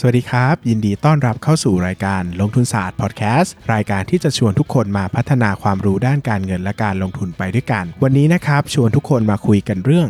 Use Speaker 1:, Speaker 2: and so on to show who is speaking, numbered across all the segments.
Speaker 1: สวัสดีครับ ยินดีต้อนรับเข้าสู่รายการลงทุนศาสตร์พอดแคสต์รายการที่จะชวนทุกคนมาพัฒนาความรู้ด้านการเงินและการลงทุนไปด้วยกัน วันนี้นะครับชวนทุกคนมาคุยกันเรื่อง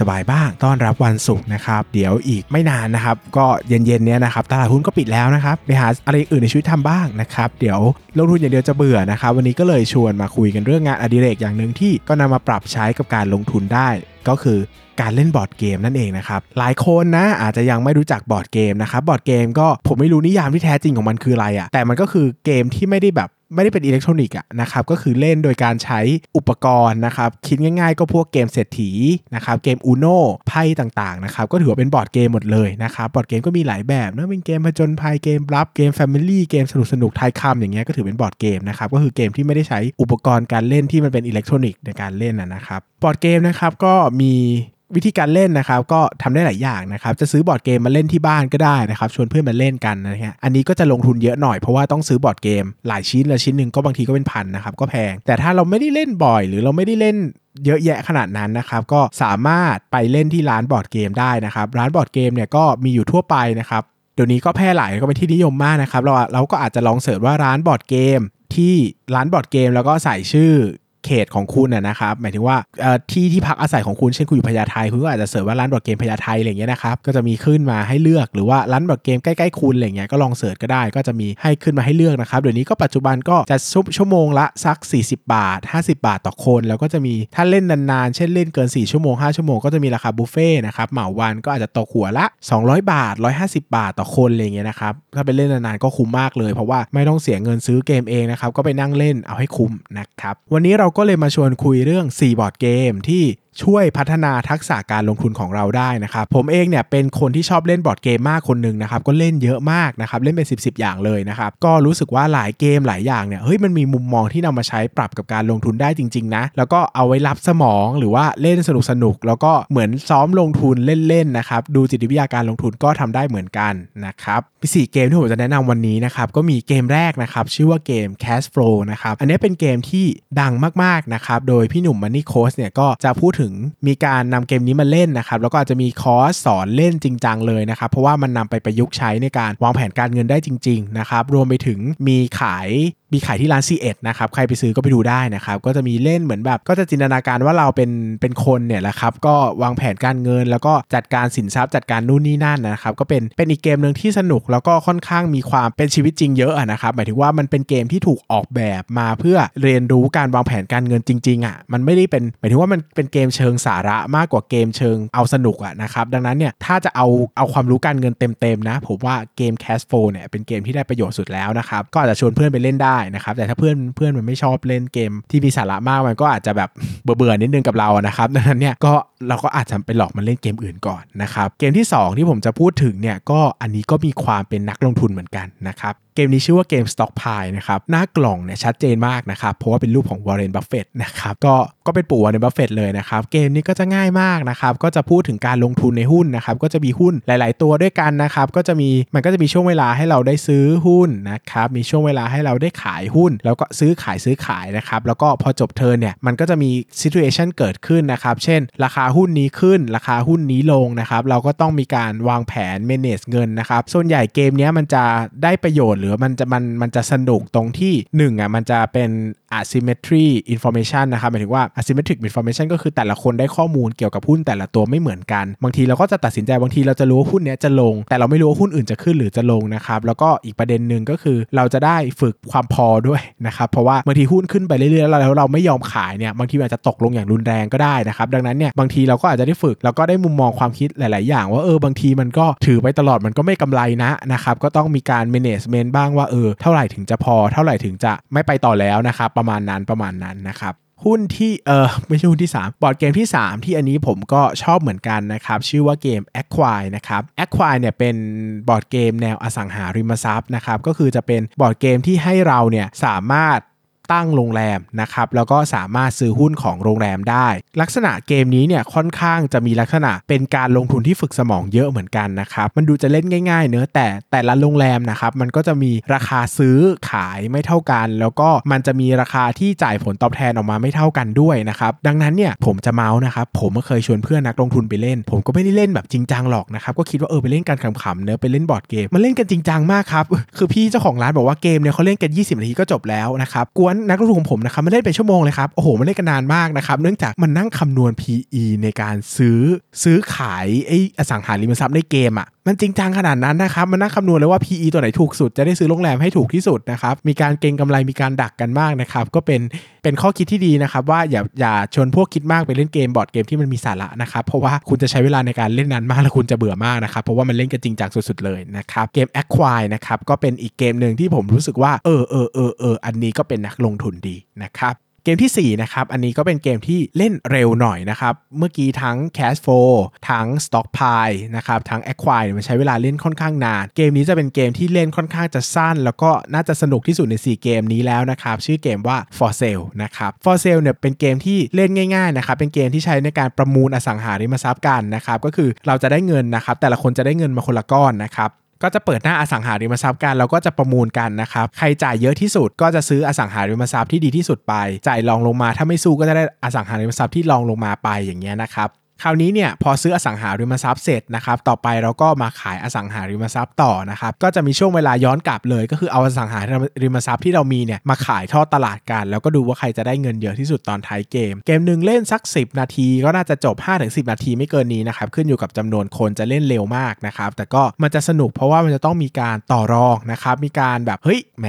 Speaker 1: สบายๆบ้าง ต้อนรับวันศุกร์นะครับ เดี๋ยวอีกไม่นานนะครับ ก็เย็นๆเนี้ยนะครับตลาดหุ้นก็ปิดแล้วนะครับไปหาอะไรอื่นในชีวิตทำบ้างนะครับ เดี๋ยวลงทุนอย่างเดียวจะเบื่อนะครับ วันนี้ก็เลยชวนมาคุยกันเรื่องงานอดิเรกอย่างหนึ่งที่ก็นำมาปรับใช้กับการลงทุนได้ ก็คือการเล่นบอร์ดเกมนั่นเองนะครับ หลายคนนะอาจจะยังไม่รู้จักบอร์ดเกมนะครับ บอร์ดเกมก็ผมไม่รู้นิยามที่แท้จริงของมันคืออะไรอะ่ะ แต่มันก็คือเกมที่ไม่ได้แบบ ไม่ได้เป็นอิเล็กทรอนิกส์นะครับก็คือเล่นโดยการใช้อุปกรณ์นะครับคิดง่ายๆ ก็พวกเกมเศรษฐีนะครับเกมอูโน่ไพ่ต่างๆนะครับก็ถือว่าเป็นบอร์ดเกมหมดเลยนะครับบอร์ดเกมก็มีหลายแบบนะเป็นเกมผจญภัยเกมรับเกม family เกมสนุกสนุกทายคำอย่างเงี้ยก็ถือเป็นบอร์ดเกมนะครับก็คือเกมที่ไม่ได้ใช้อุปกรณ์การเล่นที่มันเป็นอิเล็กทรอนิกส์ในการเล่นนะครับบอร์ดเกมนะครับก็มี วิธีการเล่นนะครับก็ทำได้หลายอย่างนะครับจะซื้อบอร์ดเกมมาเล่นที่บ้านก็ได้นะครับชวนเพื่อนมาเล่นกันนะฮะอันนี้ก็จะลงทุนเยอะหน่อยเพราะว่าต้องซื้อบอร์ดเกม หลายชิ้นละชิ้นหนึ่งก็บางทีก็เป็นพันนะครับก็แพง แต่ถ้าเราไม่ได้เล่นบ่อย หรือเราไม่ได้เล่นเยอะแยะขนาดนั้นนะครับก็สามารถไปเล่นที่ร้านบอร์ดเกมได้นะครับร้านบอร์ดเกมเนี่ยก็มีอยู่ทั่วไปนะครับเดี๋ยวนี้ก็แพร่หลายก็เป็นที่นิยมมากนะครับเราเราก็อาจจะลอง search ว่าร้านบอร์ดเกมที่ร้านบอร์ดเกมแล้วก็ใส่ชื่อ เขตของคุณนะครับหมายถึงว่าที่ที่พักอาศัยของคุณเช่นคุณอยู่พญาไทคุณก็อาจจะ search ว่าร้านบอร์ดเกมพญาไทอะไรเงี้ยนะครับก็จะมีขึ้นมาให้เลือกหรือว่าร้านบอร์ดเกมใกล้ๆคุณอะไรเงี้ยก็ลอง search ก็ได้ก็จะมีให้ขึ้นมาให้เลือกนะครับเดี๋ยวนี้ก็ปัจจุบันก็จะชั่วโมงละสัก 40 บาท 50 บาทต่อคน แล้วก็จะมีถ้าเล่นนานๆ เช่นเล่นเกิน 4 ชั่วโมง 5 ชั่วโมงก็จะมีราคาบุฟเฟ่นะครับเหมาวันก็อาจจะตกหัวละ 200 บาท 150 บาทต่อคนอะไรเงี้ยนะครับถ้าไปเล่นนานๆก็คุ้มมากเลย เพราะว่าไม่ต้องเสียเงินซื้อเกมเองนะครับก็ไปนั่งเล่นเอาให้คุ้มนะครับวันนี้เราก็เลยมาชวนคุยเรื่อง4บอร์ดเกมที่ ช่วยพัฒนาทักษะการลงทุนของเราได้นะครับผมเองเนี่ยเป็นคนที่ชอบเล่นบอร์ดเกมมากคนหนึ่งนะครับก็เล่นเยอะมากนะครับเล่นเป็น 10บสอย่างเลยนะครับก็รู้สึกว่าหลายเกมหลายอย่างเนี่ยเฮ้ยมันมีมุมมองที่นำมาใช้ปรับกับการลงทุนได้จริงๆนะแล้วก็เอาไว้รับสมองหรือว่าเล่นสนุกสนุกแล้วก็เหมือนซ้อมลงทุนเล่นๆนะครับดูจิตวิทยาการลงทุนก็ทำได้เหมือนกันนะครับมี4เกมที่ผมจะแนะนำวันนี้นะครับก็มีเกมแรกนะครับชื่อว่าเกม Cash Flow นะครับอันนี้เป็นเกมที่ดังมากๆนะครับโดยพี่หนุ่มมันนี่โคสเนี่ยก็จะพูดถึงมีการนำเกมนี้มาเล่นนะครับแล้วก็อาจจะมีคอร์สสอนเล่นจริงจังเลยนะครับเพราะว่ามันนำไปประยุกต์ใช้ในการวางแผนการเงินได้จริงๆนะครับรวมไปถึงมีขายมีขายที่ร้าน C1 นะครับใครไปซื้อก็ไปดูได้นะครับก็จะมีเล่นเหมือนแบบ ก็จะจินตนาการว่าเราเป็นเป็นคนเนี่ยแหละครับก็วางแผนการเงิน แล้วก็จัดการสินทรัพย์จัดการนู่นนี่นั่นนะครับก็เป็นเป็นอีกเกมหนึ่งที่สนุกแล้วก็ค่อนข้างมีความเป็นชีวิตจริงเยอะนะครับหมายถึงว่ามันเป็นเกมที่ถูกออกแบบมาเพื่อเรียนรู้การวางแผนการเงินจริงๆอะมันไม่ได้เป็นหมายถึงว่ามันเป็นเกมเชิงสาระมากกว่าเกมเชิงเอาสนุกอะนะครับดังนั้นเนี่ยถ้าจะเอาเอาความรู้การเงินเต็มๆนะผมว่าเกม Cash Flow เนี่ยเป็นเกมที่ได้ประโยชน์สุดแล้วนะครับก็อาจจะชวนเพื่อนไปเล่นได้นะครับ แต่ถ้าเพื่อนเพื่อนมันไม่ชอบเล่นเกมที่มีสาระมากมันก็อาจจะแบบเบื่อๆนิดนึงกับเรานะครับดังนั้นเนี่ยก็เราก็อาจจะไปหลอกมันเล่นเกมอื่นก่อนนะครับเกมที่ 2 ที่ผมจะพูดถึงเนี่ยก็อันนี้ก็มีความเป็นนักลงทุนเหมือนกันนะครับเกมนี้ชื่อว่าเกม Stockpile นะครับหน้ากล่องเนี่ยชัดเจนมากนะครับเพราะว่าเป็นรูปของวอร์เรนบัฟเฟตนะครับก็ก็เป็นปู่วอร์เรนบัฟเฟตเลยนะครับเกมนี้ก็จะง่ายมากนะครับก็จะพูดถึงการลงทุนในหุ้นนะครับก็จะมีหุ้นหลาย ๆ ตัวด้วยกันนะครับก็จะมีมันก็จะมีช่วงเวลาให้เราได้ซื้อหุ้นนะครับมีช่วงเวลาให้เราได้ขายหุ้น แล้วก็ซื้อขายซื้อขายนะครับแล้วก็พอจบ turn เนี่ยมันก็จะมีซิทูเอชันเกิดขึ้นนะครับเช่นราคาหุ้นนี้ขึ้น ราคาหุ้นนี้ลงนะครับ เราก็ต้องมีการวางแผน manage เงินนะครับ ส่วนใหญ่เกมนี้มันจะได้ประโยชน์หรือมันจะมันมันจะสนุกตรงที่ 1 อะ มันจะเป็น asymmetry information นะครับหมายถึงว่า asymmetric information ก็คือแต่ละคนได้ข้อมูลเกี่ยวกับหุ้นแต่ละตัวไม่เหมือนกัน บางทีเราก็จะตัดสินใจบางทีเราจะรู้ว่าหุ้นนี้จะลง แต่เราไม่รู้ว่าหุ้นอื่นจะขึ้นหรือจะลงนะครับ แล้วก็อีกประเด็นหนึ่งก็คือเราจะได้ฝึกความพอด้วยนะครับเพราะว่าบางทีหุ้นขึ้นไปเรื่อยๆแล้วเราไม่ยอมขายเนี่ยบางทีอาจจะตกลงอย่างรุนแรงก็ได้นะครับดังนั้นเนี่ยบางทีเราก็อาจจะได้ฝึกแล้วก็ได้มุมมองความคิดหลาย ๆ อย่าง ว่าเออบางทีมันก็ถือไปตลอดมันก็ไม่กำไรนะนะครับก็ต้องมีการ management บ้างว่าเออเท่าไหร่ถึงจะพอ เท่าไหร่ถึงจะไม่ไปต่อแล้วนะครับประมาณนั้นประมาณนั้นนะครับหุ้นที่เออไม่ใช่หุ้นที่ 3 บอร์ดเกมที่ 3 ที่อันนี้ผมก็ชอบเหมือนกันนะครับ ชื่อว่าเกม a q u i นะครับ a q u i เนี่ยเป็นบอร์ดเกมแนวอสังหาริมทรัพย์นะครับก็คือจะเป็นบอร์ดเกมที่ให้เราเนี่ยสามารถ ตั้งโรงแรมนะครับแล้วก็สามารถซื้อหุ้นของโรงแรมได้ ลักษณะเกมนี้เนี่ยค่อนข้างจะมีลักษณะเป็นการลงทุนที่ฝึกสมองเยอะเหมือนกันนะครับมันดูจะเล่นง่ายๆเนอะแต่แต่ละโรงแรมนะครับมันก็จะมีราคาซื้อขายไม่เท่ากัน แล้วก็มันจะมีราคาที่จ่ายผลตอบแทนออกมาไม่เท่ากันด้วยนะครับดังนั้นเนี่ยผมจะเมาส์นะครับผมเคยชวนเพื่อนนักลงทุนไปเล่น ผมก็ไม่ได้เล่นแบบจริงจังหรอกนะครับก็คิดว่าเออไปเล่นกันขำๆเนื้อไปเล่นบอร์ดเกมมันเล่นกันจริงจังมากครับคือพี่เจ้าของร้านบอกว่าเกมเนี่ยเขาเล่นกัน 20 นาทีก็จบแล้วนะครับกวนนักลงทุนของผมนะครับมันเล่นเป็นชั่วโมงเลยครับ โอ้โห มันเล่นกันนานมากนะครับ เนื่องจากมันนั่งคำนวณ PE ในการซื้อซื้อขายไอ้อสังหาริมทรัพย์ในเกมอะมันจริงจังขนาดนั้นนะครับ มันนั่งคำนวณเลยว่า PE ตัวไหนถูกสุดจะได้ซื้อโรงแรมให้ถูกที่สุดนะครับ มีการเก็งกำไรมีการดักกันมากนะครับ ก็เป็นเป็นข้อคิดที่ดีนะครับ ว่าอย่าอย่าชวนพวกคิดมากไปเล่นเกมบอร์ดเกมที่มันมีสาระนะครับ เพราะว่าคุณจะใช้เวลาในการเล่นนานมากแล้วคุณจะเบื่อมากนะครับ เพราะว่ามันเล่นกันจริงจังสุดๆเลยนะครับ เกม Acquire นะครับ ก็เป็นอีกเกมหนึ่งที่ผมรู้สึกว่าเออเออเออเอออันนี้ก็เป็นนักลงทุนดีนะครับเกมที่ 4 นะครับ อันนี้ก็เป็นเกมที่เล่นเร็วหน่อยนะครับ เมื่อกี้ทั้ง Cash Flow ทั้ง Stock Pile นะครับ ทั้ง Acquire มันใช้เวลาเล่นค่อนข้างนาน เกมนี้จะเป็นเกมที่เล่นค่อนข้างจะสั้น แล้วก็น่าจะสนุกที่สุดใน 4 เกมนี้แล้วนะครับ ชื่อเกมว่า For Sale นะครับ For Sale เนี่ยเป็นเกมที่เล่นง่ายๆนะครับ เป็นเกมที่ใช้ในการประมูลอสังหาริมทรัพย์กันนะครับ ก็คือเราจะได้เงินนะครับ แต่ละคนจะได้เงินมาคนละก้อนนะครับ ก็จะเปิดหน้าอสังหาริมทรัพย์กันแล้วก็จะประมูลกันนะครับใครจ่ายเยอะที่สุดก็จะซื้ออสังหาริมทรัพย์ที่ดีที่สุดไป จ่ายรองลงมาถ้าไม่สู้ก็จะได้อสังหาริมทรัพย์ที่รองลงมาไปอย่างเงี้ยนะครับ คราวนี้เนี่ยพอซื้ออสังหาริมทรัพย์เสร็จนะครับต่อไปเราก็มาขายอสังหาริมทรัพย์ต่อนะครับก็จะมีช่วงเวลาย้อนกลับเลย ก็คือเอาอสังหาริมทรัพย์ที่เรามีเนี่ยมาขายทอดตลาดกัน แล้วก็ดูว่าใครจะได้เงินเยอะที่สุดตอนท้ายเกม เกมหนึ่งเล่นสัก 10 นาทีก็น่าจะจบ 5-10 นาทีไม่เกินนี้นะครับขึ้นอยู่กับจำนวนคนจะเล่นเร็วมากนะครับแต่ก็มันจะสนุกเพราะว่ามันจะต้องมีการต่อรองนะครับมีการแบบเฮ้ยแหม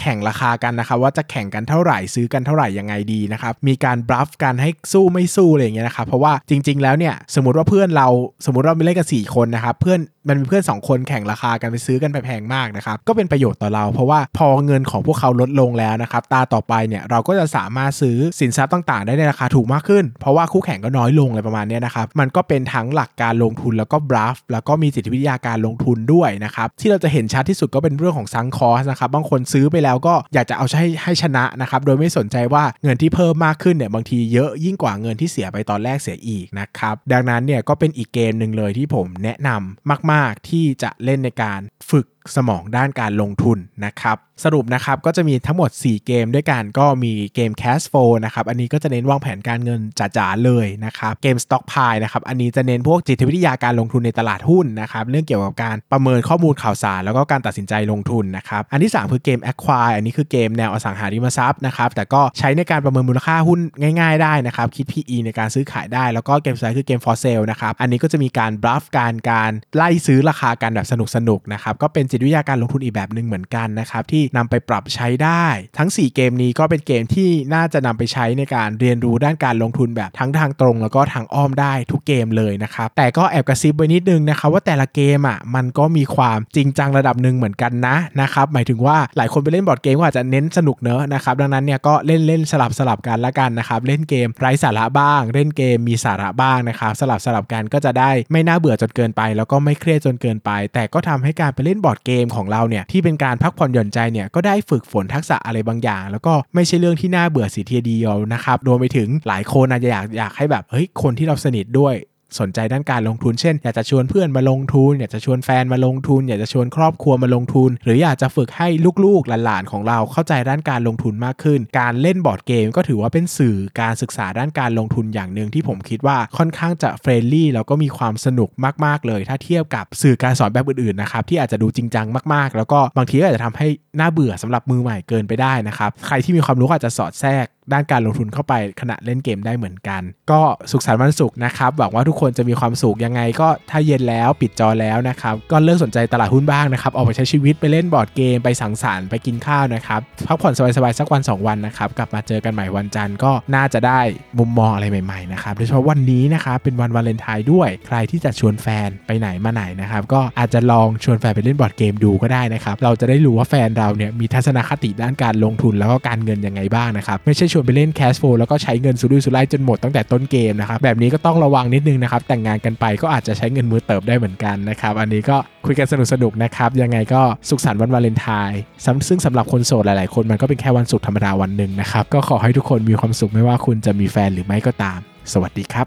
Speaker 1: แข่งราคากันนะครับว่าจะแข่งกันเท่าไหร่ซื้อกันเท่าไหร่ยังไงดีนะครับมีการบลัฟกันให้สู้ไม่สู้อะไรอย่างเงี้ยนะครับเพราะว่าจริง ๆแล้วเนี่ยสมมติว่าเพื่อนเราสมมติเราไปเล่นกัน4คนนะครับเพื่อนมันมีเพื่อน 2 คนแข่งราคากันไปซื้อกันไปแพงมากนะครับก็เป็นประโยชน์ต่อเรา เพราะว่าพอเงินของพวกเขาลดลงแล้วนะครับตาต่อไปเนี่ยเราก็จะสามารถซื้อสินทรัพย์ต่างๆ ได้ในราคาถูกมากขึ้น เพราะว่าคู่แข่งก็น้อยลงอะไรประมาณนี้นะครับมันก็เป็นทั้งหลักการลงทุนแล้วก็บลัฟแล้วก็มีจิตวิทยาการลงทุนด้วยนะครับที่เราจะเห็นชัดที่สุดก็เป็นเรื่องของซังคอสนะครับบางคนซื้อไปแล้วก็อยากจะเอาให้ให้ชนะนะครับโดยไม่สนใจว่าเงินที่เพิ่มมากขึ้นเนี่ยบางทีเยอะยิ่งกว่าเงินที่เสียไปตอนแรกเสียอีกนะครับ ดังนั้นเนี่ยก็เป็นอีกเกมหนึ่งเลยที่ผมแนะนำมาก ๆ ที่จะเล่นในการฝึกสมองด้านการลงทุนนะครับ สรุปนะครับก็จะมีทั้งหมด 4 เกมด้วยกันก็มีเกม Cash Flow นะครับ อันนี้ก็จะเน้นวางแผนการเงินจ๋าๆเลยนะครับ เกม Stock p i นะครับ อันนี้จะเน้นพวกจิตวิทยาการลงทุนในตลาดหุ้นนะครับ เรื่องเกี่ยวกับการประเมินข้อมูลข่าวสาร แล้วก็การตัดสินใจลงทุนนะครับ อันที่ 3 คือเกม Acquire อันนี้คือเกมแนวอสังหาริมทรัพย์นะครับ แต่ก็ใช้ในการประเมินมูลค่าหุ้นง่าย ๆ ได้นะครับ คิด PE ในการซื้อขายได้ แล้วก็เกมสุดท้ายคือเกม For Sale นะครับ อันนี้ก็จะมีการบลัฟการการไล่ซื้อราคากันแบบสนุกๆนะครับ ก็เป็นจิตวิทยาการลงทุนอีกแบบหนึ่งเหมือนกันนะครับที่นำไปปรับใช้ได้ ทั้ง 4 เกมนี้ก็เป็นเกมที่น่าจะนำไปใช้ในการเรียนรู้ด้านการลงทุนแบบทั้งทางตรง แล้วก็ทางอ้อมได้ทุกเกมเลยนะครับแต่ก็แอบกระซิบไว้นิดนึงนะครับว่าแต่ละเกมอะมันก็มีความจริงจังระดับหนึ่งเหมือนกันนะนะครับหมายถึงว่าหลายคนไปเล่นบอร์ดเกมก็อาจจะเน้นสนุกเนอะนะครับดังนั้นเนี่ยก็เล่นเล่นสลับสลับกันละกันนะครับเล่นเกมไร้สาระบ้าง เล่นเกมมีสาระบ้างนะครับสลับสลับกันก็จะได้ไม่น่าเบื่อจนเกินไป แล้วก็ไม่เครียดจนเกินไป แต่ก็ทำให้การไปเล่นบอร์ดเกมของเราเนี่ยที่เป็นการพักผ่อนหย่อนใจเนี่ยก็ได้ฝึกฝนทักษะอะไรบางอย่าง แล้วก็ไม่ใช่เรื่องที่น่าเบื่อเสียทีเดียวนะครับรวมไปถึงหลายคนอาจจะอยากอยากให้แบบเฮ้ยคนที่เราสนิทด้วย สนใจด้านการลงทุนเช่น อยากจะชวนเพื่อนมาลงทุน อยากจะชวนแฟนมาลงทุน อยากจะชวนครอบครัวมาลงทุน หรืออยากจะฝึกให้ลูกๆหลานๆของเราเข้าใจด้านการลงทุนมากขึ้น การเล่นบอร์ดเกมก็ถือว่าเป็นสื่อการศึกษาด้านการลงทุนอย่างหนึ่งที่ผมคิดว่าค่อนข้างจะ friendly แล้วก็มีความสนุกมากๆเลย ถ้าเทียบกับสื่อการสอนแบบอื่นๆนะครับที่อาจจะดูจริงจังมากๆ แล้วก็บางทีก็อาจจะทำให้น่าเบื่อสำหรับมือใหม่เกินไปได้นะครับใครที่มีความรู้อาจจะสอดแทรก ด้านการลงทุนเข้าไปขณะเล่นเกมได้เหมือนกัน ก็สุขสันต์วันศุกร์นะครับหวังว่าทุกคนจะมีความสุขยังไง ก็ถ้าเย็นแล้วปิดจอแล้วนะครับก็เลิกสนใจตลาดหุ้นบ้างนะครับออกไปใช้ชีวิตไปเล่นบอร์ดเกมไปสังสรรค์ไปกินข้าวนะครับพักผ่อนสบายๆสักวัน 2 วันนะครับกลับมาเจอกันใหม่วันจันทร์ก็น่าจะได้มุมมองอะไรใหม่ๆนะครับโดยเฉพาะวันนี้นะครับเป็นวันวาเลนไทน์ด้วย ใครที่จะชวนแฟนไปไหนมาไหนนะครับก็อาจจะลองชวนแฟนไปเล่นบอร์ดเกมดูก็ได้นะครับเราจะได้รู้ว่าแฟนเราเนี่ยมีทัศนคติด้านการลงทุนแล้วก็การเงินยังไงบ้างนะครับไม่ใช่ชวนวนไปเล่น Cashflow แล้วก็ใช้เงินสุรุ่ยสุร่ายจนหมดตั้งแต่ต้นเกมนะครับแบบนี้ก็ต้องระวังนิดนึงนะครับแต่งงานกันไปก็อาจจะใช้เงินมือเติบได้เหมือนกันนะครับอันนี้ก็คุยกันสนุกสนุกนะครับยังไงก็สุขสันต์วันวาเลนไทน์ซึ่งสำหรับคนโสดหลายๆ คนมันก็เป็นแค่วันศุกร์ธรรมดาวันหนึ่งนะครับก็ขอให้ทุกคนมีความสุขไม่ว่าคุณจะมีแฟนหรือไม่ก็ตาม สวัสดีครับ